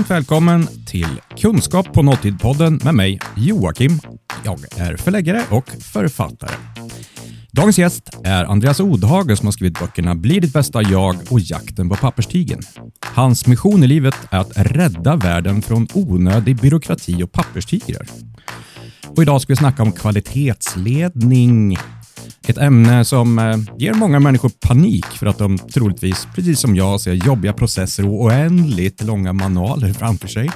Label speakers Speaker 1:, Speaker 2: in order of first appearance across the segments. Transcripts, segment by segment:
Speaker 1: Varmt välkommen till Kunskap på nolltid-podden med mig Joakim. Jag är förläggare och författare. Dagens gäst är Andreas Odhage som har skrivit böckerna Bli ditt bästa jag och Jakten på papperstigen. Hans mission i livet är att rädda världen från onödig byråkrati och papperstigrar. Och idag ska vi snacka om kvalitetsledning. Ett ämne som eh, ger många människor panik för att de troligtvis, precis som jag, ser jobbiga processer och oändligt långa manualer framför sig.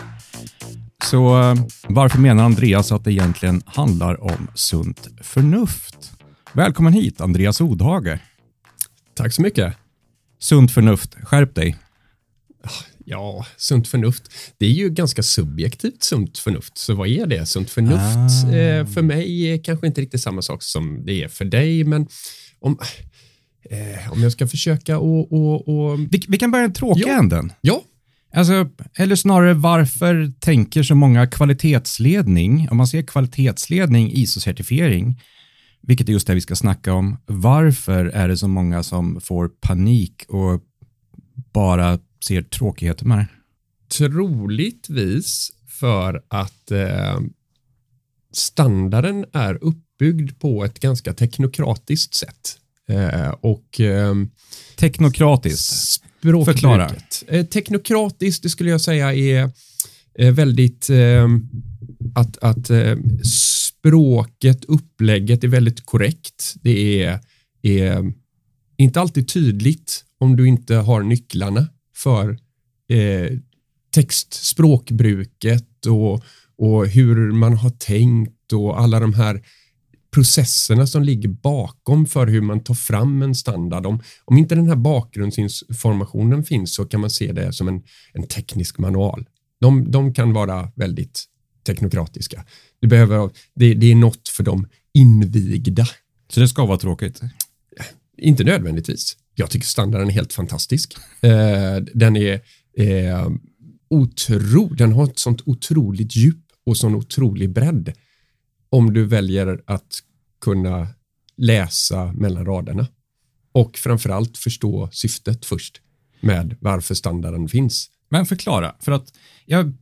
Speaker 1: Så eh, varför menar Andreas att det egentligen handlar om sunt förnuft? Välkommen hit, Andreas Odhage.
Speaker 2: Tack så mycket.
Speaker 1: Sunt förnuft, skärp dig.
Speaker 2: Ja, sunt förnuft. Det är ju ganska subjektivt sunt förnuft. Så vad är det? Sunt förnuft
Speaker 1: Ah.
Speaker 2: eh, för mig är kanske inte riktigt samma sak som det är för dig, men om, eh, om jag ska försöka och, och, och
Speaker 1: Vi, vi kan börja i den tråkiga
Speaker 2: Ja.
Speaker 1: änden.
Speaker 2: ja,
Speaker 1: Alltså, eller snarare varför tänker så många kvalitetsledning, om man ser kvalitetsledning, ISO-certifiering, vilket är just det vi ska snacka om, varför är det så många som får panik och bara ser tråkigheter med det?
Speaker 2: troligtvis för att eh, standarden är uppbyggd på ett ganska teknokratiskt sätt. Eh, och eh,
Speaker 1: Teknokratiskt. Förklara.
Speaker 2: Eh, teknokratiskt, det skulle jag säga är väldigt eh, att, att eh, språket, upplägget är väldigt korrekt. Det är, är inte alltid tydligt om du inte har nycklarna för eh, text, språkbruket och, och hur man har tänkt och alla de här processerna som ligger bakom för hur man tar fram en standard. Om, om inte den här bakgrundsinformationen finns så kan man se det som en, en teknisk manual. De, de kan vara väldigt teknokratiska. Du behöver, det, det är något för de invigda.
Speaker 1: Så det ska vara tråkigt.
Speaker 2: Inte nödvändigtvis. Jag tycker standarden är helt fantastisk. Eh, den är eh, otro, den har ett sånt otroligt djup och sån otrolig bredd. Om du väljer att kunna läsa mellan raderna och framförallt förstå syftet först med varför standarden finns.
Speaker 1: Men förklara, för att jag,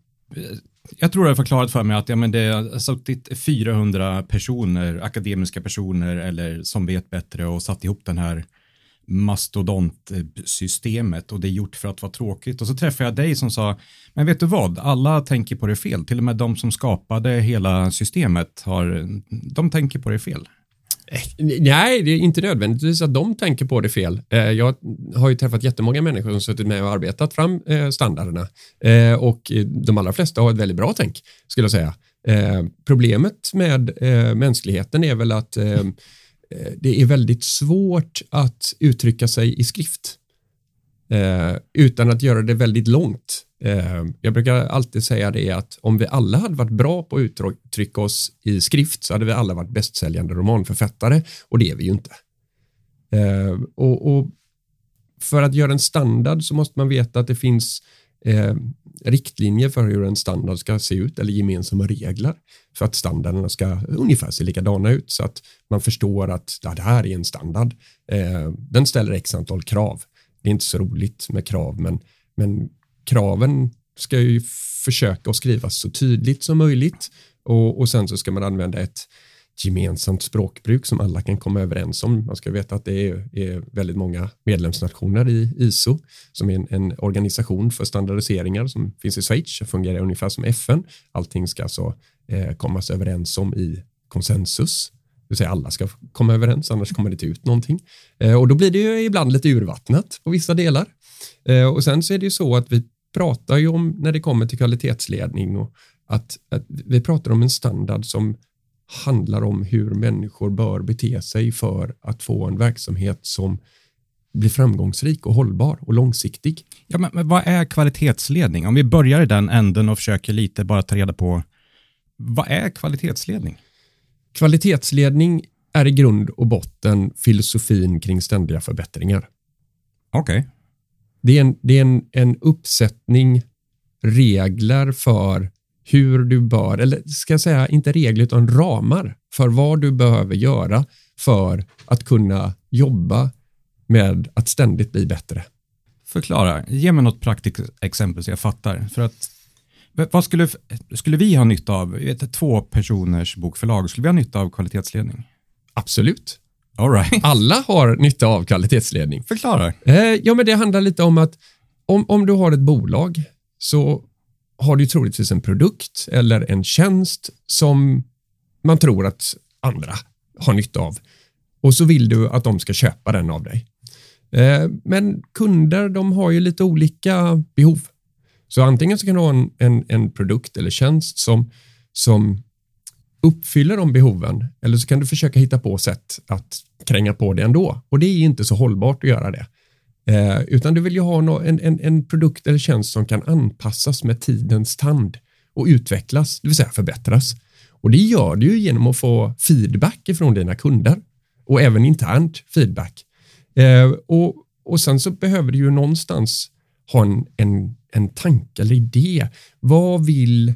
Speaker 1: jag tror jag har förklarat för mig att ja, men det har suttit 400 personer, akademiska personer eller som vet bättre och satt ihop den här mastodontsystemet och det är gjort för att vara tråkigt. Och så träffade jag dig som sa, men vet du vad, alla tänker på det fel, till och med de som skapade hela systemet har, de tänker på det fel.
Speaker 2: Eh, nej, det är inte nödvändigtvis att de tänker på det fel. Eh, jag har ju träffat jättemånga människor som suttit med och arbetat fram eh, standarderna och de allra flesta har ett väldigt bra tänk, skulle jag säga. Problemet med mänskligheten är väl att Eh, det är väldigt svårt att uttrycka sig i skrift eh, utan att göra det väldigt långt. Eh, jag brukar alltid säga det att om vi alla hade varit bra på att uttrycka oss i skrift så hade vi alla varit bästsäljande romanförfattare och det är vi ju inte. Eh, och, och för att göra en standard så måste man veta att det finns eh, riktlinjer för hur en standard ska se ut eller gemensamma regler för att standarderna ska ungefär se likadana ut så att man förstår att ja, det här är en standard. Eh, den ställer x antal krav. Det är inte så roligt med krav men, men kraven ska ju försöka att skrivas så tydligt som möjligt och, och sen så ska man använda ett gemensamt språkbruk som alla kan komma överens om. Man ska veta att det är, är väldigt många medlemsnationer i ISO som är en, en organisation för standardiseringar som finns i Schweiz och fungerar ungefär som FN. Allting ska alltså eh, kommas överens om i konsensus. Det vill säga alla ska komma överens, annars kommer det inte ut någonting. Eh, och då blir det ju ibland lite urvattnat på vissa delar. Eh, och sen så är det ju så att vi pratar ju om när det kommer till kvalitetsledning och att, att vi pratar om en standard som handlar om hur människor bör bete sig för att få en verksamhet som blir framgångsrik och hållbar och långsiktig.
Speaker 1: Ja, men, men vad är kvalitetsledning? Om vi börjar i den änden och försöker lite bara ta reda på vad är kvalitetsledning?
Speaker 2: Kvalitetsledning är i grund och botten filosofin kring ständiga förbättringar.
Speaker 1: Okej.
Speaker 2: Det är en, det är en, en uppsättning regler för hur du bör, eller ska jag säga inte regler utan ramar för vad du behöver göra för att kunna jobba med att ständigt bli bättre.
Speaker 1: Förklara. Ge mig något praktiskt exempel så jag fattar. För att Vad skulle, skulle vi ha nytta av, vet, två personers bokförlag, skulle vi ha nytta av kvalitetsledning?
Speaker 2: Absolut.
Speaker 1: All right.
Speaker 2: Alla har nytta av kvalitetsledning.
Speaker 1: Förklara.
Speaker 2: Eh, ja, men det handlar lite om att om, om du har ett bolag så har du troligtvis en produkt eller en tjänst som man tror att andra har nytta av. Och så vill du att de ska köpa den av dig. Eh, men kunder, de har ju lite olika behov. Så antingen så kan du ha en, en, en produkt eller tjänst som, som uppfyller de behoven eller så kan du försöka hitta på sätt att kränga på det ändå. Och det är inte så hållbart att göra det. Eh, utan du vill ju ha en, en, en produkt eller tjänst som kan anpassas med tidens tand och utvecklas, det vill säga förbättras. Och det gör du ju genom att få feedback ifrån dina kunder och även internt feedback. Eh, och, och sen så behöver du ju någonstans ha en, en, en tanke eller idé. Vad vill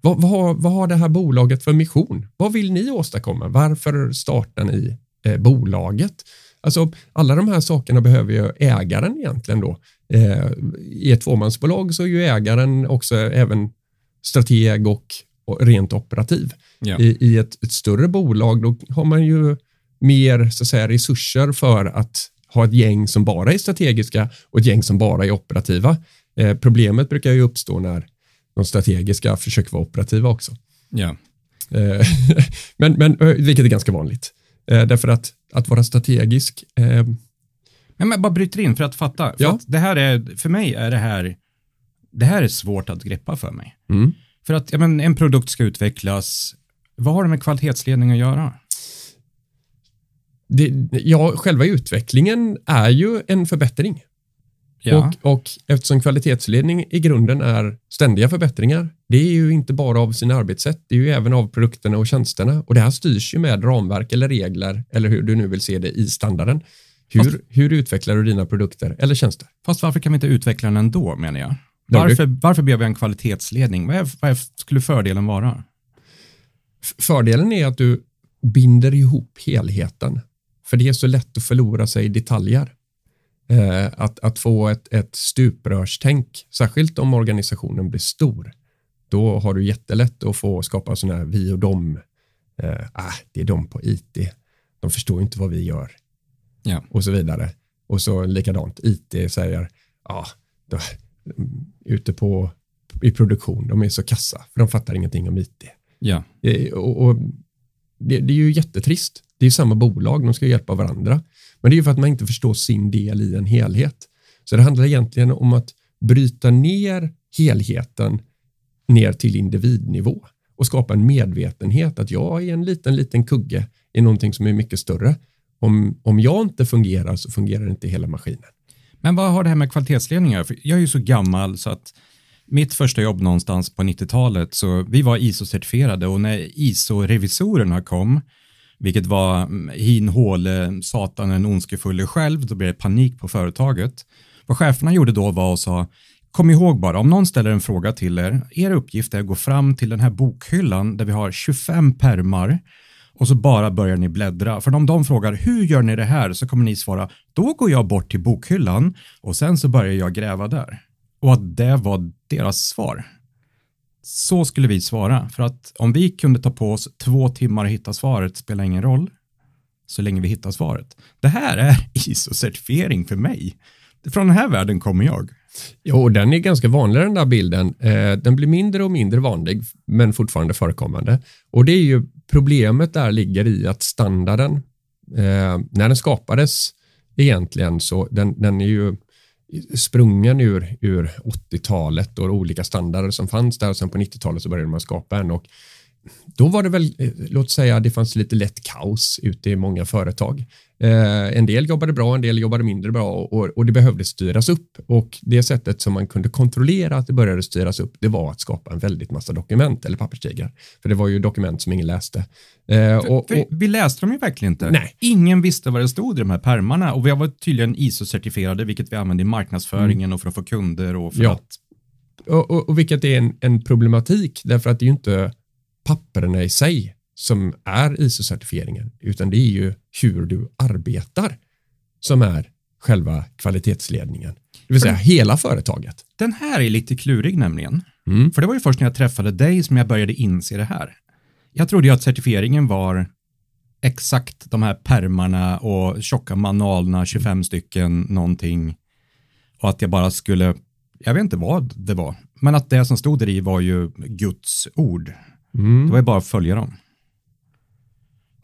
Speaker 2: vad, vad, har, vad har det här bolaget för mission? Vad vill ni åstadkomma? Varför startar ni eh, bolaget? Alltså, alla de här sakerna behöver ju ägaren egentligen då. Eh, I ett tvåmansbolag så är ju ägaren också även strateg och, och rent operativ.
Speaker 1: Ja.
Speaker 2: I, i ett, ett större bolag då har man ju mer så att säga, resurser för att ha ett gäng som bara är strategiska och ett gäng som bara är operativa. Eh, problemet brukar ju uppstå när de strategiska försöker vara operativa också.
Speaker 1: Ja.
Speaker 2: Eh, men, men, eh, vilket är ganska vanligt. Eh, därför att att vara strategisk, eh,
Speaker 1: Men bara bryter in för att fatta. För,
Speaker 2: Ja.
Speaker 1: att det här är, för mig är det här, det här är svårt att greppa för mig.
Speaker 2: mm,
Speaker 1: För att ja, men, en produkt ska utvecklas, vad har det med kvalitetsledning att göra?
Speaker 2: det, ja, själva utvecklingen är ju en förbättring.
Speaker 1: Ja.
Speaker 2: Och, och eftersom kvalitetsledning i grunden är ständiga förbättringar, det är ju inte bara av sina arbetssätt, det är ju även av produkterna och tjänsterna. Och det här styrs ju med ramverk eller regler, eller hur du nu vill se det i standarden. Hur,
Speaker 1: Fast-
Speaker 2: hur utvecklar du dina produkter eller tjänster?
Speaker 1: Fast varför kan vi inte utveckla den ändå menar jag? Varför, varför behöver vi en kvalitetsledning? Vad, är, vad är, skulle fördelen vara?
Speaker 2: Fördelen är att du binder ihop helheten, för det är så lätt att förlora sig i detaljer. Eh, att, att få ett, ett stuprörstänk, särskilt om organisationen blir stor, då har du jättelätt att få skapa sådana här vi och dem. Eh, ah, det är de på IT. De förstår inte vad vi gör.
Speaker 1: Ja.
Speaker 2: Och så vidare. Och så likadant, IT säger, ja, då, mm, ute på i produktion, de är så kassa, för de fattar ingenting om IT.
Speaker 1: Ja.
Speaker 2: Eh, Och, och det, det är ju jättetrist. Det är ju samma bolag, de ska hjälpa varandra. Men det är ju för att man inte förstår sin del i en helhet. Så det handlar egentligen om att bryta ner helheten ner till individnivå och skapa en medvetenhet att jag är en liten, liten kugge i någonting som är mycket större. Om, om jag inte fungerar så fungerar inte hela maskinen.
Speaker 1: Men vad har det här med kvalitetsledning att Jag är ju så gammal så att mitt första jobb någonstans på 90-talet så vi var ISO-certifierade och när ISO-revisorerna kom, vilket var mm, hin, håle, eh, satan, en ondskefulle själv, då blev det panik på företaget. Vad cheferna gjorde då var att sa, kom ihåg bara, om någon ställer en fråga till er, er uppgift är att gå fram till den här bokhyllan där vi har 25 permar och så bara börjar ni bläddra. För om de frågar hur gör ni det här så kommer ni svara då går jag bort till bokhyllan och sen så börjar jag gräva där. Och att det var deras svar. Så skulle vi svara. För att om vi kunde ta på oss två timmar att hitta svaret spelar ingen roll så länge vi hittar svaret. Det här är ISO-certifiering för mig. Från den här världen kommer jag.
Speaker 2: Jo, och den är ganska vanlig den där bilden. Eh, den blir mindre och mindre vanlig, men fortfarande förekommande. Och det är ju problemet där ligger i att standarden, eh, när den skapades egentligen så den, den är ju sprungen ur, ur 80-talet och olika standarder som fanns där och sen på 90-talet så började man skapa en och då var det väl, eh, låt säga, det fanns lite lätt kaos ute i många företag. Eh, en del jobbade bra, en del jobbade mindre bra och, och det behövde styras upp. Och det sättet som man kunde kontrollera att det började styras upp, det var att skapa en väldigt massa dokument eller papperstigrar. För det var ju dokument som ingen läste. Eh, och,
Speaker 1: För
Speaker 2: och,
Speaker 1: vi läste dem ju verkligen inte.
Speaker 2: Nej.
Speaker 1: Ingen visste vad det stod i de här permarna och vi var tydligen ISO-certifierade, vilket vi använde i marknadsföringen och för att få kunder och för
Speaker 2: Ja.
Speaker 1: att
Speaker 2: och, och, och vilket är en, en problematik, därför att det är ju inte papperna i sig som är ISO-certifieringen, utan det är ju hur du arbetar som är själva kvalitetsledningen. Det vill säga hela företaget.
Speaker 1: Den här är lite klurig nämligen.
Speaker 2: Mm.
Speaker 1: För det var ju först när jag träffade dig som jag började inse det här. Jag trodde ju att certifieringen var exakt de här permarna och tjocka manualerna, 25 stycken, någonting. Och att jag bara skulle, jag vet inte vad det var, men att det som stod där i var ju Guds ord.
Speaker 2: Mm.
Speaker 1: Det var ju bara att följa dem.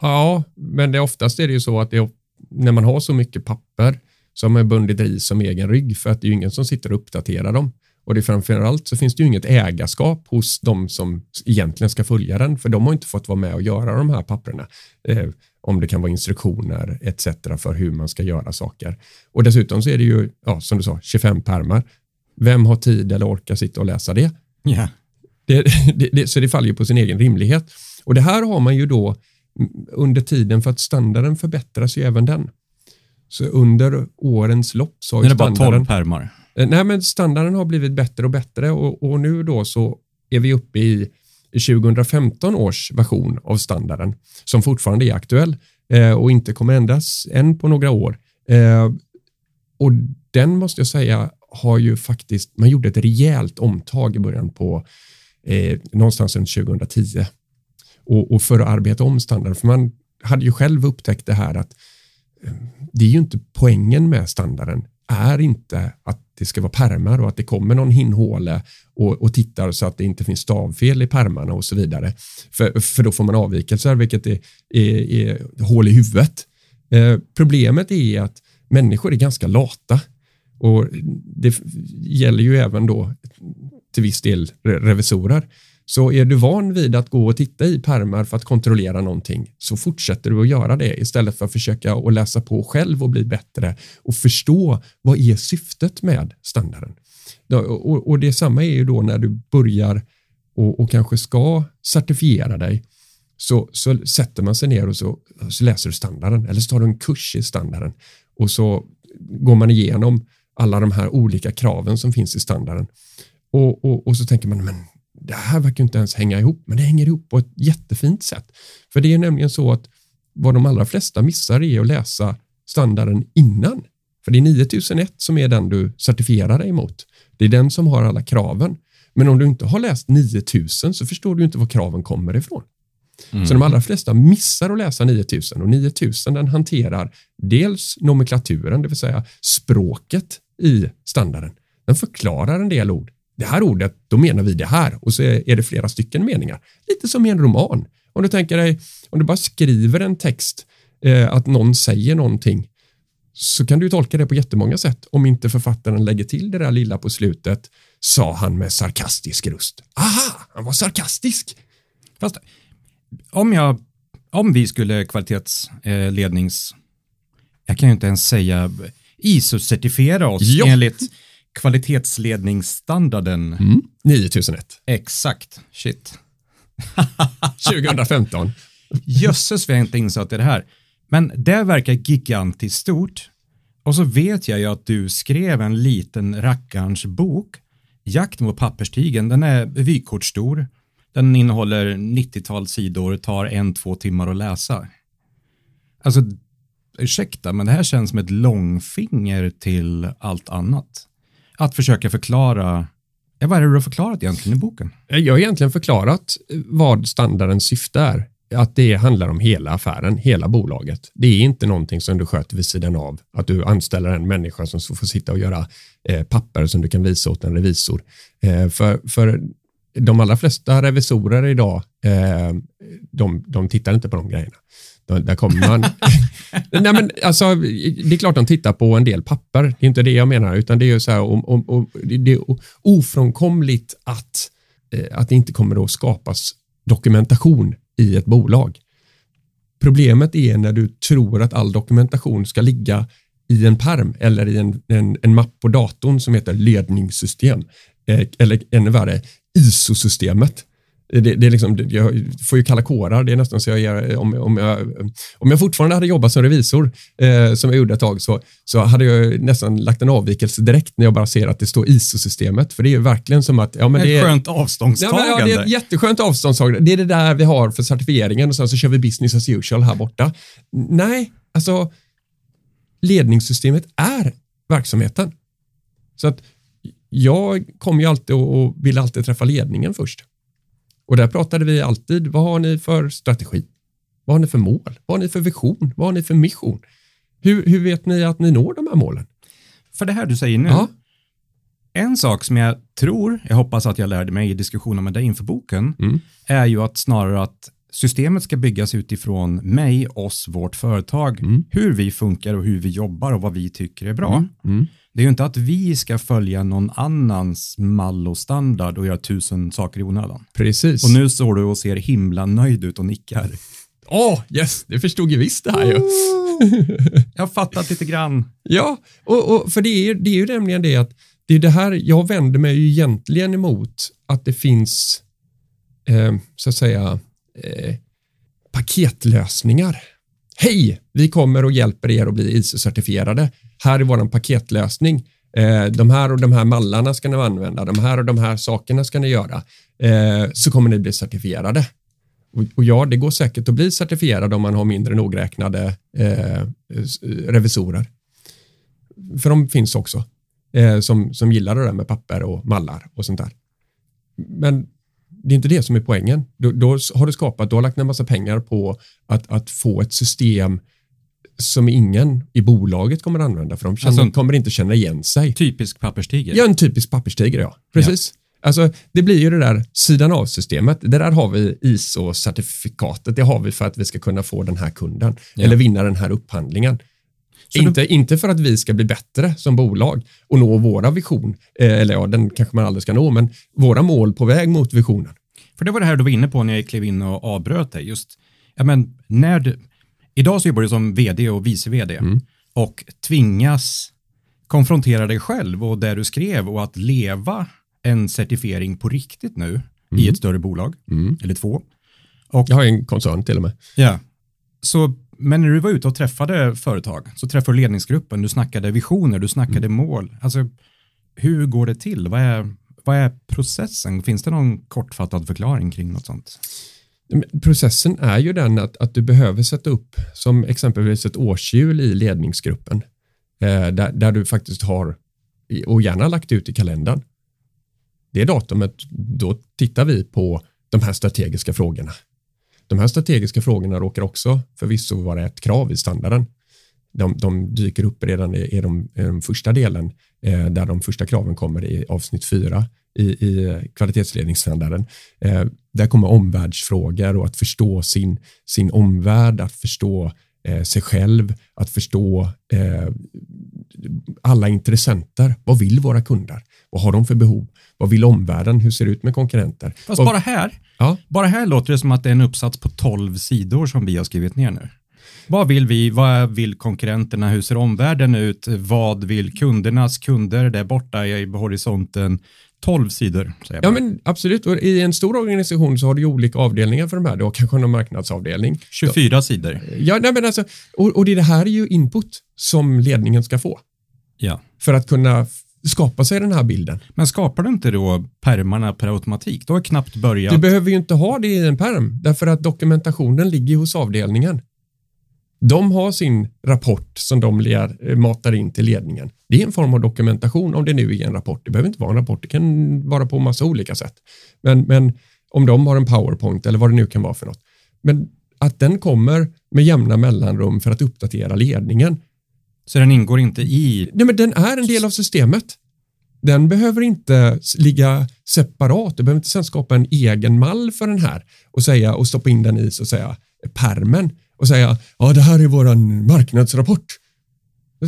Speaker 2: Ja, men det oftast är det ju så att det, är- när man har så mycket papper så har man bundit ris som egen rygg för att det är ju ingen som sitter och uppdaterar dem. Och det är framförallt så finns det ju inget ägarskap hos de som egentligen ska följa den, för de har inte fått vara med och göra de här papperna. Eh, om det kan vara instruktioner etc. för hur man ska göra saker. Och dessutom så är det ju, ja, som du sa, 25 pärmar. Vem har tid eller orkar sitta och läsa det?
Speaker 1: Ja.
Speaker 2: Det, det, det, så det faller ju på sin egen rimlighet. Och det här har man ju då under tiden för att standarden förbättras ju även den. Så under årens lopp så har
Speaker 1: är
Speaker 2: ju
Speaker 1: det bara 12
Speaker 2: standarden,
Speaker 1: pärmar.
Speaker 2: Eh, nej, men standarden har blivit bättre och bättre och, och nu då så är vi uppe i 2015 års version av standarden som fortfarande är aktuell eh, och inte kommer ändras än på några år. Eh, och den måste jag säga har ju faktiskt, man gjorde ett rejält omtag i början på eh, någonstans runt 2010 och, och för att arbeta om standarden. För man hade ju själv upptäckt det här att eh, det är ju inte poängen med standarden är inte att det ska vara pärmar och att det kommer någon hinnhåle och, och tittar så att det inte finns stavfel i pärmarna och så vidare. För, för då får man avvikelser, vilket är, är, är hål i huvudet. Eh, problemet är att människor är ganska lata och det gäller ju även då till viss del revisorer. Så är du van vid att gå och titta i pärmar för att kontrollera någonting så fortsätter du att göra det istället för att försöka att läsa på själv och bli bättre och förstå vad är syftet med standarden. Och, och det samma är ju då när du börjar och, och kanske ska certifiera dig så, så sätter man sig ner och så, så läser du standarden eller så tar du en kurs i standarden och så går man igenom alla de här olika kraven som finns i standarden. Och, och, och så tänker man, men det här verkar inte ens hänga ihop, men det hänger ihop på ett jättefint sätt. För det är nämligen så att vad de allra flesta missar är att läsa standarden innan. För det är 9001 som är den du certifierar dig mot. Det är den som har alla kraven. Men om du inte har läst 9000 så förstår du inte var kraven kommer ifrån. Så de allra flesta missar att läsa 9000 och 9000 den hanterar dels nomenklaturen, det vill säga språket i standarden. Den förklarar en del ord. Det här ordet, då menar vi det här och så är det flera stycken meningar. Lite som i en roman. Om du tänker dig, om du bara skriver en text eh, att någon säger någonting så kan du tolka det på jättemånga sätt om inte författaren lägger till det där lilla på slutet sa han med sarkastisk röst. Aha, han var sarkastisk.
Speaker 1: Fast om jag, om vi skulle kvalitetslednings, jag kan ju inte ens säga ISO-certifiera oss
Speaker 2: Ja.
Speaker 1: enligt kvalitetsledningsstandarden.
Speaker 2: Mm. 9001.
Speaker 1: Exakt, shit.
Speaker 2: 2015.
Speaker 1: Jösses vi har inte insett det här. Men det verkar gigantiskt stort. Och så vet jag ju att du skrev en liten rackarns bok, Jakt mot papperstigen. Den är vykortsstor. Den innehåller 90-tal sidor, tar en, två timmar att läsa. Alltså, ursäkta, men det här känns som ett långfinger till allt annat. Att försöka förklara, ja, vad är det du har förklarat egentligen i boken?
Speaker 2: Eh, jag har egentligen förklarat eh, vad standardens syfte är. Att det handlar om hela affären, hela bolaget. Det är inte någonting som du sköter vid sidan av. Att du anställer en människa som får sitta och göra eh, papper som du kan visa åt en revisor. Eh, för, för de allra flesta revisorer idag, eh, de, de tittar inte på de grejerna. Där kommer man... Nej, men alltså, det är klart de tittar på en del papper. Det är inte det jag menar, utan det är ju så här, om, om, om, det är ofrånkomligt att, eh, att det inte kommer att skapas dokumentation i ett bolag. Problemet är när du tror att all dokumentation ska ligga i en perm eller i en, en, en mapp på datorn som heter ledningssystem. Eh, eller ännu värre, ISO-systemet. Det, det är liksom, jag får ju kalla kårar. Det är nästan så jag gör, om, om, jag, om jag fortfarande hade jobbat som revisor, eh, som jag gjorde ett tag, så, så hade jag nästan lagt en avvikelse direkt när jag bara ser att det står ISO-systemet. För det är ju verkligen som att... Ja, men det
Speaker 1: ett
Speaker 2: är,
Speaker 1: skönt
Speaker 2: Ja, men,
Speaker 1: avståndstagande.
Speaker 2: ja, det är ett jätteskönt avståndstagande. Det är det där vi har för certifieringen och sen så kör vi business as usual här borta. Nej, alltså ledningssystemet är verksamheten. Så att jag kommer ju alltid och vill alltid träffa ledningen först. Och där pratade vi alltid, vad har ni för strategi? Vad har ni för mål? Vad har ni för vision? Vad har ni för mission? Hur, hur vet ni att ni når de här målen?
Speaker 1: För det här du säger nu,
Speaker 2: Ja.
Speaker 1: en sak som jag tror, jag hoppas att jag lärde mig i diskussionen med dig inför boken,
Speaker 2: Mm.
Speaker 1: är ju att snarare att systemet ska byggas utifrån mig, oss, vårt företag,
Speaker 2: Mm.
Speaker 1: hur vi funkar och hur vi jobbar och vad vi tycker är bra.
Speaker 2: Mm.
Speaker 1: Det är ju inte att vi ska följa någon annans mall och standard och göra tusen saker i onödan.
Speaker 2: Precis.
Speaker 1: Och nu står du och ser himla nöjd ut och nickar.
Speaker 2: Åh, yes, det förstod ju visst det här ju.
Speaker 1: Jag har fattat lite grann.
Speaker 2: Ja, och, och för det är, det är ju nämligen det att det är det här jag vänder mig ju egentligen emot att det finns eh, så att säga eh, paketlösningar. Hej, vi kommer och hjälper er att bli ISO-certifierade. Här är vår paketlösning. Eh, de här och de här mallarna ska ni använda. De här och de här sakerna ska ni göra. Eh, så kommer ni bli certifierade. Och, ja, det går säkert att bli certifierad om man har mindre nogräknade eh, revisorer. För de finns också som, som gillar det där med papper och mallar och sånt där. Men det är inte det som är poängen. Då, då har du skapat, du har lagt en massa pengar på att, att få ett system som ingen i bolaget kommer att använda för de känner,
Speaker 1: Alltså-
Speaker 2: kommer inte känna igen sig.
Speaker 1: Typisk papperstiger.
Speaker 2: Ja, en typisk papperstiger, ja. Precis. Alltså, det blir ju det där sidan av systemet. Det där har vi ISO-certifikatet. Det har vi för att vi ska kunna få den här kunden
Speaker 1: Ja.
Speaker 2: eller vinna den här upphandlingen.
Speaker 1: Så då-
Speaker 2: Inte, inte för att vi ska bli bättre som bolag och nå våra vision, eh, eller ja, den kanske man aldrig ska nå, men våra mål på väg mot visionen.
Speaker 1: För det var det här du var inne på när jag klev in och avbröt dig. Just, ja men, när du, idag så jobbar du som vd och vice vd
Speaker 2: Mm.
Speaker 1: och tvingas konfrontera dig själv och det du skrev och att leva en certifiering på riktigt nu i ett större bolag, eller två.
Speaker 2: Jag har en koncern till och med.
Speaker 1: Ja. Så, men när du var ute och träffade företag så träffade du ledningsgruppen, du snackade visioner, du snackade mål. Alltså, hur går det till? Vad är, vad är processen? Finns det någon kortfattad förklaring kring något sånt?
Speaker 2: Processen är ju den att, att du behöver sätta upp som exempelvis ett årshjul i ledningsgruppen eh, där, där du faktiskt har och gärna lagt ut i kalendern. Det datumet, då tittar vi på de här strategiska frågorna. De här strategiska frågorna råkar också förvisso vara ett krav i standarden. De, de dyker upp redan i, i, de, i den första delen eh, där de första kraven kommer i avsnitt fyra i, i kvalitetsledningsstandarden. Eh, där kommer omvärldsfrågor och att förstå sin, sin omvärld, att förstå eh, sig själv, att förstå eh, alla intressenter. Vad vill våra kunder? Vad har de för behov? Vad vill omvärlden? Hur ser det ut med konkurrenter?
Speaker 1: Fast
Speaker 2: Vad-
Speaker 1: bara här,
Speaker 2: Ja,
Speaker 1: bara här låter det som att det är en uppsats på 12 sidor som vi har skrivit ner nu. Vad vill vi? Vad vill konkurrenterna? Hur ser omvärlden ut? Vad vill kundernas kunder där borta i horisonten? 12 sidor, säger
Speaker 2: ja men absolut. Och I en stor organisation så har du olika avdelningar för de här. Du har kanske en marknadsavdelning.
Speaker 1: 24 sidor.
Speaker 2: Ja, nej, men alltså, och, och det det här är ju input som ledningen ska få
Speaker 1: Ja.
Speaker 2: för att kunna skapa sig den här bilden.
Speaker 1: Men skapar du inte då permarna per automatik? Då har knappt börjat.
Speaker 2: Du behöver ju inte ha det i en perm därför att dokumentationen ligger hos avdelningen. De har sin rapport som de ler, matar in till ledningen. Det är en form av dokumentation om det nu är en rapport. Det behöver inte vara en rapport, det kan vara på massa olika sätt. Men, men om de har en powerpoint eller vad det nu kan vara för något. Men att den kommer med jämna mellanrum för att uppdatera ledningen.
Speaker 1: Så den ingår inte i...
Speaker 2: Nej, men den är en del av systemet. Den behöver inte ligga separat. Du behöver inte sen skapa en egen mall för den här och säga och stoppa in den i så att säga permen och säga ja, det här är våran marknadsrapport.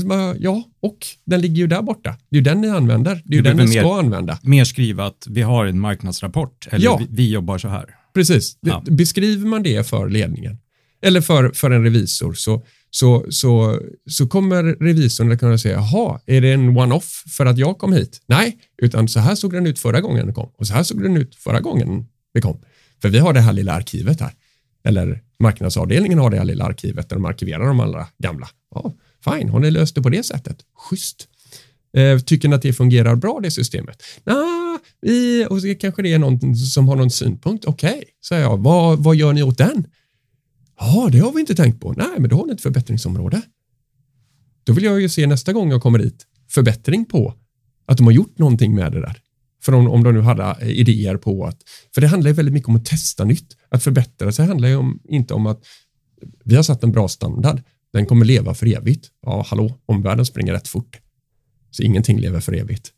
Speaker 2: Bara, Ja, och den ligger ju där borta. Det är ju den ni använder. Det är ju den ni ska
Speaker 1: mer-
Speaker 2: använda.
Speaker 1: Mer skriva att vi har en marknadsrapport eller
Speaker 2: Ja.
Speaker 1: vi, vi jobbar så här.
Speaker 2: Precis.
Speaker 1: Ja.
Speaker 2: Beskriver man det för ledningen eller för, för en revisor så, så, så, så kommer revisorn att kunna säga, jaha, är det en one-off för att jag kom hit? Nej, utan så här såg den ut förra gången den kom och så här såg den ut förra gången vi kom. För vi har det här lilla arkivet här. Eller marknadsavdelningen har det här lilla arkivet där de arkiverar de allra gamla. Ja, fine, har ni löst det på det sättet? Schysst. Eh, tycker ni att det fungerar bra det systemet? Nah, vi, och så kanske det är någon som har någon synpunkt. Okej, säger jag. Vad, vad gör ni åt den? Ja, det har vi inte tänkt på. Nej, men då har ni ett förbättringsområde. Då vill jag ju se nästa gång jag kommer dit förbättring på att de har gjort någonting med det där. För om, om de nu hade eh, idéer på att, för det handlar ju väldigt mycket om att testa nytt. Att förbättra sig handlar ju om, inte om att vi har satt en bra standard, den kommer leva för evigt. Ja, hallå, omvärlden springer rätt fort. Så ingenting lever för evigt.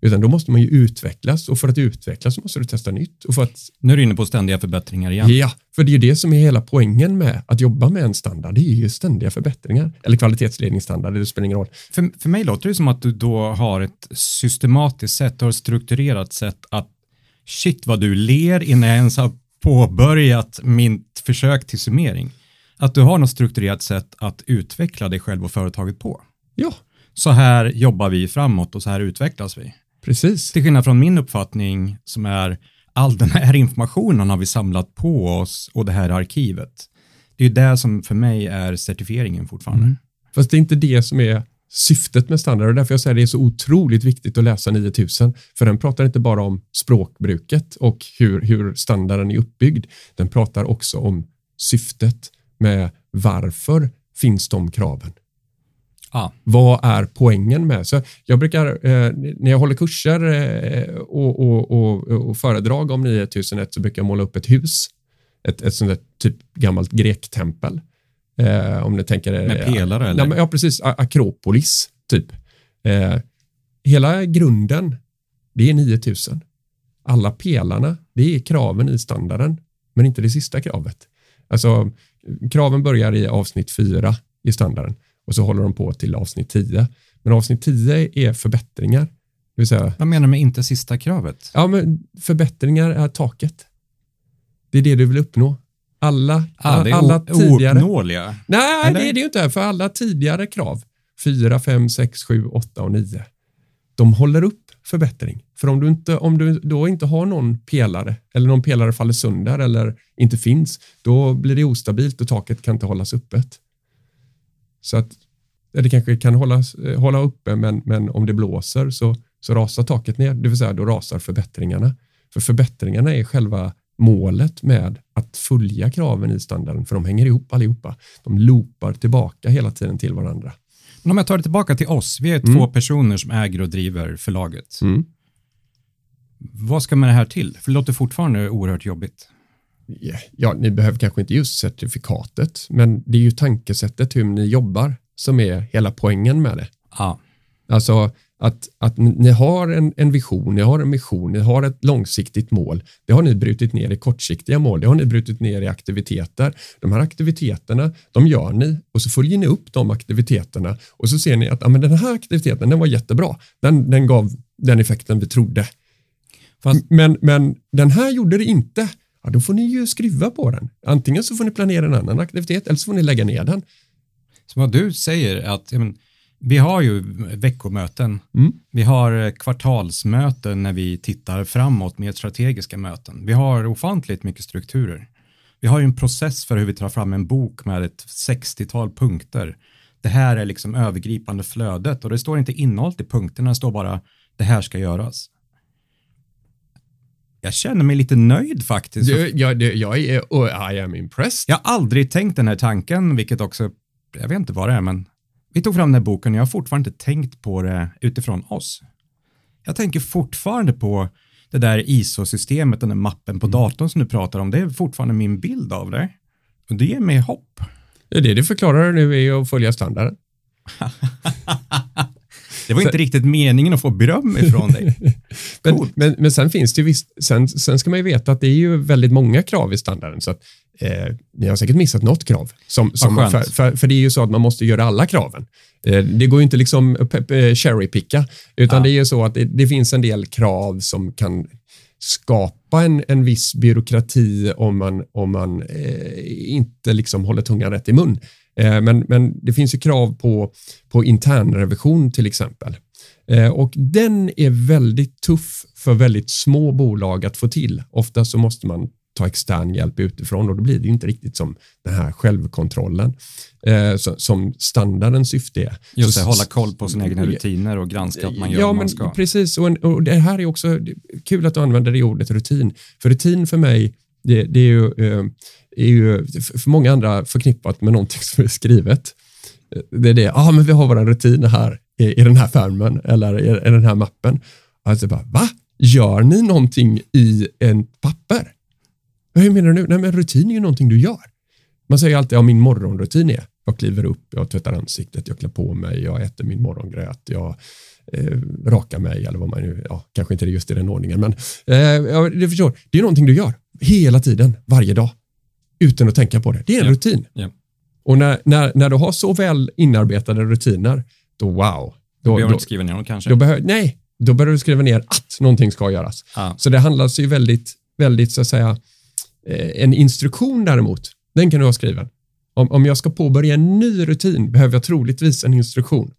Speaker 2: Utan då måste man ju utvecklas och för att utvecklas så måste du testa nytt. Och för att,
Speaker 1: nu är du inne på ständiga förbättringar igen.
Speaker 2: Ja, för det är ju det som är hela poängen med att jobba med en standard. Det är ju ständiga förbättringar. Eller kvalitetsledningsstandard, det spelar ingen roll.
Speaker 1: För, för mig låter det som att du då har ett systematiskt sätt och ett strukturerat sätt att shit vad du ler innan jag ens har påbörjat mitt försök till summering. Att du har något strukturerat sätt att utveckla dig själv och företaget på.
Speaker 2: Ja.
Speaker 1: Så här jobbar vi framåt och så här utvecklas vi.
Speaker 2: Precis.
Speaker 1: Till skillnad från min uppfattning som är all den här informationen har vi samlat på oss och det här arkivet. Det är ju det som för mig är certifieringen fortfarande. Mm.
Speaker 2: Fast det är inte det som är syftet med standard och därför jag säger det är så otroligt viktigt att läsa 9000 för den pratar inte bara om språkbruket och hur, hur standarden är uppbyggd. Den pratar också om syftet med varför finns de kraven.
Speaker 1: Ah.
Speaker 2: Vad är poängen med? Så jag brukar, eh, när jag håller kurser eh, och, och, och, och, föredrag om 9001 så brukar jag måla upp ett hus. Ett, ett sånt där typ gammalt grektempel. Eh, om ni tänker...
Speaker 1: Med pelare
Speaker 2: ja,
Speaker 1: eller?
Speaker 2: Ja, precis. Akropolis, typ. Eh, hela grunden, det är 9000. Alla pelarna, det är kraven i standarden, men inte det sista kravet. Alltså, kraven börjar i avsnitt fyra i standarden och så håller de på till avsnitt 10. Men avsnitt 10 är förbättringar. Det vill säga,
Speaker 1: Vad menar du med inte sista kravet?
Speaker 2: Ja, men förbättringar är taket. Det är det du vill uppnå. Alla,
Speaker 1: ah, det är
Speaker 2: alla tidigare...
Speaker 1: ouppnåeliga?
Speaker 2: Nej, Eller? det är det ju inte. För alla tidigare krav, 4, 5, 6, 7, 8 och 9, de håller upp förbättring. För om du, inte, om du då inte har någon pelare eller någon pelare faller sönder eller inte finns, då blir det ostabilt och taket kan inte hållas öppet. Så att det kanske kan hållas, eh, hålla uppe, men, men om det blåser så, så rasar taket ner, det vill säga då rasar förbättringarna. För förbättringarna är själva målet med att följa kraven i standarden, för de hänger ihop allihopa. De loopar tillbaka hela tiden till varandra.
Speaker 1: Men om jag tar det tillbaka till oss, vi är mm. två personer som äger och driver förlaget.
Speaker 2: Mm.
Speaker 1: Vad ska med det här till? För det låter fortfarande oerhört jobbigt
Speaker 2: ja, ni behöver kanske inte just certifikatet, men det är ju tankesättet hur ni jobbar som är hela poängen med det.
Speaker 1: Ja.
Speaker 2: Alltså att, att ni har en, en vision, ni har en mission, ni har ett långsiktigt mål. Det har ni brutit ner i kortsiktiga mål, det har ni brutit ner i aktiviteter. De här aktiviteterna, de gör ni och så följer ni upp de aktiviteterna och så ser ni att ja, men den här aktiviteten, den var jättebra. Den, den gav den effekten vi trodde. Fast, men, men den här gjorde det inte ja, då får ni ju skruva på den. Antingen så får ni planera en annan aktivitet eller så får ni lägga ner den.
Speaker 1: Så vad du säger att men, vi har ju veckomöten,
Speaker 2: mm.
Speaker 1: vi har eh, kvartalsmöten när vi tittar framåt med strategiska möten. Vi har ofantligt mycket strukturer. Vi har ju en process för hur vi tar fram en bok med ett 60-tal punkter. Det här är liksom övergripande flödet och det står inte innehåll i punkterna, det står bara det här ska göras jag känner mig lite nöjd faktiskt.
Speaker 2: Du, jag, du, jag är, oh, I am impressed.
Speaker 1: Jag har aldrig tänkt den här tanken, vilket också, jag vet inte vad det är, men vi tog fram den här boken och jag har fortfarande inte tänkt på det utifrån oss. Jag tänker fortfarande på det där ISO-systemet, den där mappen på mm. datorn som du pratar om. Det är fortfarande min bild av det. Och det ger mig hopp.
Speaker 2: Det, det du förklarar nu är att följa standarden.
Speaker 1: Det var inte riktigt meningen att få beröm ifrån dig.
Speaker 2: men, men, men, sen finns det ju visst, sen, sen ska man ju veta att det är ju väldigt många krav i standarden. Så att, eh, ni har säkert missat något krav. Som, som för, för, för, det är ju så att man måste göra alla kraven. Eh, det går ju inte liksom cherrypicka, utan ja. det är ju så att det, det, finns en del krav som kan skapa en, en viss byråkrati om man, om man eh, inte liksom håller tungan rätt i mun. Eh, men, men det finns ju krav på, på internrevision till exempel. Eh, och den är väldigt tuff för väldigt små bolag att få till. Ofta så måste man ta extern hjälp utifrån och då blir det inte riktigt som den här självkontrollen eh, som standardens syfte är.
Speaker 1: Just det, så, hålla koll på sina egna rutiner och granska att man gör ja, vad man ska.
Speaker 2: Precis, och, en, och, det här är också kul att du använder det ordet rutin. För rutin för mig, det, det är ju eh, är ju för många andra förknippat med någonting som är skrivet. Eh, det är det, ja ah, men vi har våra rutiner här i, i den här färmen eller i, i den här mappen. Alltså bara, va? Gör ni någonting i en papper? Hur menar du nu? Nej, men rutin är ju någonting du gör. Man säger alltid, ja min morgonrutin är, jag kliver upp, jag tvättar ansiktet, jag klär på mig, jag äter min morgongröt, jag eh, rakar mig eller vad man nu, ja, kanske inte just i den ordningen, men eh, ja, du förstår, det är någonting du gör hela tiden, varje dag, utan att tänka på det. Det är en
Speaker 1: Ja.
Speaker 2: rutin.
Speaker 1: Ja.
Speaker 2: Och när, när, när du har så väl inarbetade rutiner, då wow.
Speaker 1: Då
Speaker 2: Då,
Speaker 1: behöver du inte skriva ner dem kanske.
Speaker 2: då behöver, nej, då börjar du skriva ner att någonting ska göras.
Speaker 1: ja.
Speaker 2: Så det handlar ju väldigt, väldigt så att säga, eh, en instruktion däremot, den kan du ha skriven. Om, om jag ska påbörja en ny rutin behöver jag troligtvis en instruktion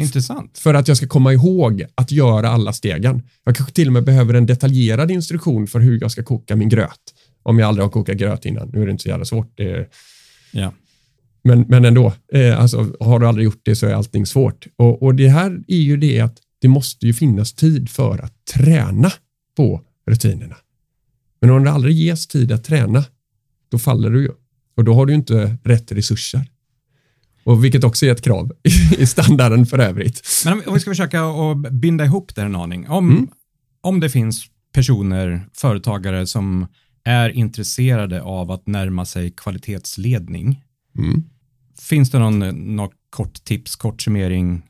Speaker 1: Intressant.
Speaker 2: för att jag ska komma ihåg att göra alla stegen. Jag kanske till och med behöver en detaljerad instruktion för hur jag ska koka min gröt. Om jag aldrig har kokat gröt innan. Nu är det inte så jävla svårt. Det är,
Speaker 1: Ja.
Speaker 2: men, men ändå, eh, alltså, har du aldrig gjort det så är allting svårt. Och, och det här är ju det att det måste ju finnas tid för att träna på rutinerna. Men om det aldrig ges tid att träna, då faller du ju. Och då har du inte rätt resurser. Och vilket också är ett krav i standarden för övrigt.
Speaker 1: Men om, om vi ska försöka att binda ihop det en aning. Om,
Speaker 2: Mm.
Speaker 1: om det finns personer, företagare som är intresserade av att närma sig kvalitetsledning.
Speaker 2: Mm.
Speaker 1: Finns det någon, något kort tips, kort summering,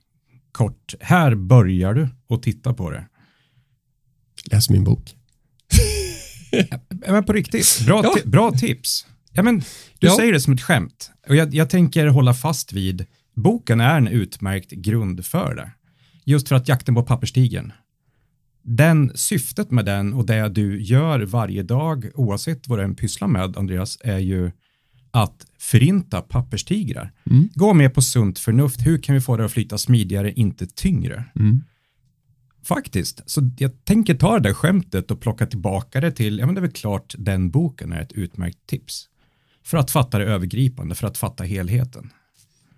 Speaker 1: kort, här börjar du och titta på det.
Speaker 2: Läs min bok.
Speaker 1: Men på riktigt, bra,
Speaker 2: Ja.
Speaker 1: bra tips. Ja, men, du
Speaker 2: Ja.
Speaker 1: säger det som ett skämt och jag, jag tänker hålla fast vid, boken är en utmärkt grund för det. Just för att jakten på papperstigen, den syftet med den och det du gör varje dag, oavsett vad du än pysslar med, Andreas, är ju att förinta papperstigrar.
Speaker 2: Mm.
Speaker 1: Gå med på sunt förnuft. Hur kan vi få det att flyta smidigare, inte tyngre?
Speaker 2: Mm.
Speaker 1: Faktiskt. Så jag tänker ta det där skämtet och plocka tillbaka det till, ja men det är väl klart den boken är ett utmärkt tips. För att fatta det övergripande, för att fatta helheten.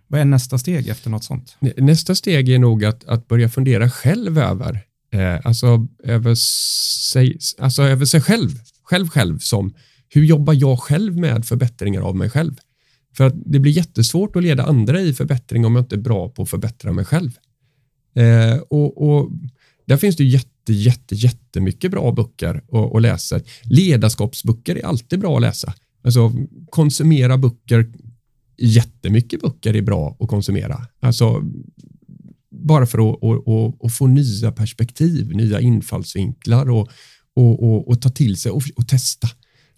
Speaker 1: Vad är nästa steg efter något sånt?
Speaker 2: Nästa steg är nog att, att börja fundera själv över, eh, alltså, över, sig, alltså över sig själv, själv själv som, hur jobbar jag själv med förbättringar av mig själv? För att det blir jättesvårt att leda andra i förbättring om jag inte är bra på att förbättra mig själv. Eh, och, och där finns det jätte, jätte, jättemycket bra böcker att, att läsa. Ledarskapsböcker är alltid bra att läsa. Alltså konsumera böcker jättemycket böcker är bra att konsumera. Alltså, bara för att, att, att, att få nya perspektiv, nya infallsvinklar och, och, och, ta till sig och, testa.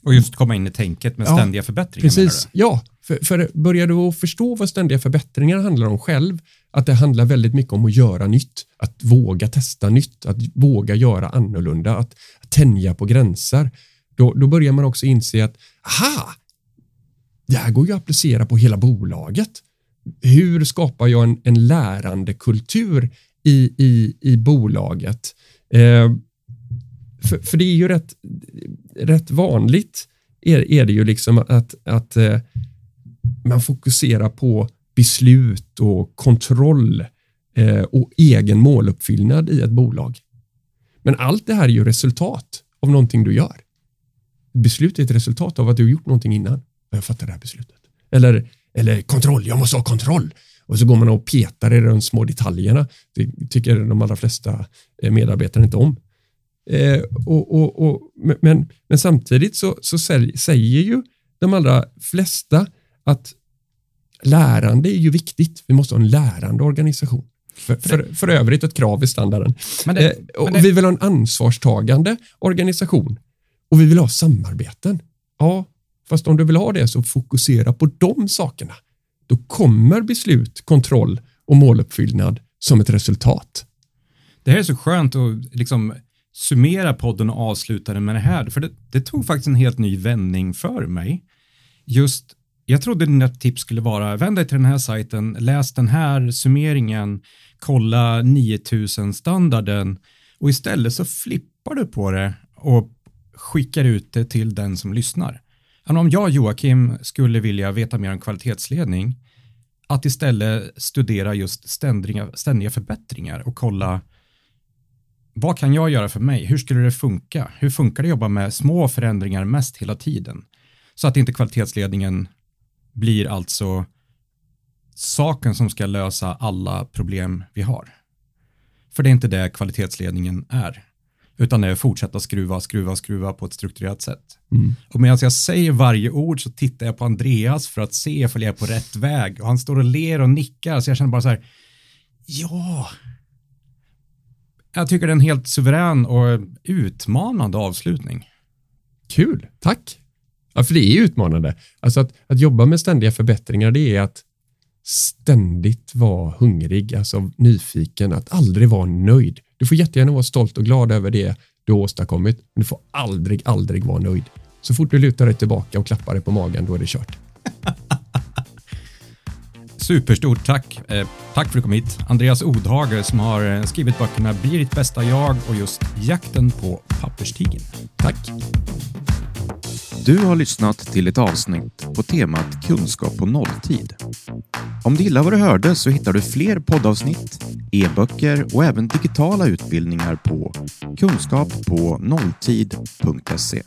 Speaker 1: Och just komma in i tänket med
Speaker 2: Ja,
Speaker 1: ständiga förbättringar.
Speaker 2: Precis, ja. För, för börjar du att förstå vad ständiga förbättringar handlar om själv, att det handlar väldigt mycket om att göra nytt, att våga testa nytt, att våga göra annorlunda, att tänja på gränser, då, då börjar man också inse att, aha, det här går ju att applicera på hela bolaget. Hur skapar jag en, en lärandekultur i, i, i bolaget? Eh, för, för det är ju rätt, rätt vanligt är, är det ju liksom att, att eh, man fokuserar på beslut och kontroll eh, och egen måluppfyllnad i ett bolag. Men allt det här är ju resultat av någonting du gör. Beslut är ett resultat av att du har gjort någonting innan. Jag fattar det här beslutet. Eller, eller kontroll, jag måste ha kontroll. Och så går man och petar i de små detaljerna. Det tycker de allra flesta eh, medarbetare inte om. Eh, och, och, och, men, men samtidigt så, så säger ju de allra flesta att lärande är ju viktigt. Vi måste ha en lärande organisation. För, för, för övrigt ett krav i standarden.
Speaker 1: Men det,
Speaker 2: Eh, och
Speaker 1: men det,
Speaker 2: Vi vill ha en ansvarstagande organisation och vi vill ha samarbeten. Ja, fast om du vill ha det så fokusera på de sakerna. Då kommer beslut, kontroll och måluppfyllnad som ett resultat.
Speaker 1: det här är så skönt att liksom summera podden och avsluta den med det här. För det, det tog faktiskt en helt ny vändning för mig. Just, jag trodde dina tips skulle vara, vänd dig till den här sajten, läs den här summeringen, kolla 9000-standarden och istället så flippar du på det och skickar ut det till den som lyssnar. Om jag, Joakim, skulle vilja veta mer om kvalitetsledning, att istället studera just ständiga, ständiga förbättringar och kolla vad kan jag göra för mig? Hur skulle det funka? Hur funkar det att jobba med små förändringar mest hela tiden? Så att inte kvalitetsledningen blir alltså saken som ska lösa alla problem vi har. För det är inte det kvalitetsledningen är, utan det är att fortsätta skruva, skruva, skruva på ett strukturerat sätt.
Speaker 2: Mm.
Speaker 1: Och medan jag säger varje ord så tittar jag på Andreas för att se ifall jag är på rätt väg och han står och ler och nickar så jag känner bara så här, ja. Jag tycker det är en helt suverän och utmanande avslutning.
Speaker 2: Kul, tack. Ja, för det är utmanande. Alltså att, att jobba med ständiga förbättringar, det är att ständigt vara hungrig, alltså nyfiken, att aldrig vara nöjd. Du får jättegärna vara stolt och glad över det du har åstadkommit, men du får aldrig, aldrig vara nöjd. Så fort du lutar dig tillbaka och klappar dig på magen, då är det kört.
Speaker 1: Superstort tack. Eh, tack för att du kom hit. Andreas Odhage som har eh, skrivit böckerna Bli ditt bästa jag och just Jakten på papperstigen.
Speaker 2: Tack.
Speaker 3: Du har lyssnat till ett avsnitt på temat Kunskap på nolltid. Om du gillar vad du hörde så hittar du fler poddavsnitt, e-böcker och även digitala utbildningar på kunskappånolltid.se.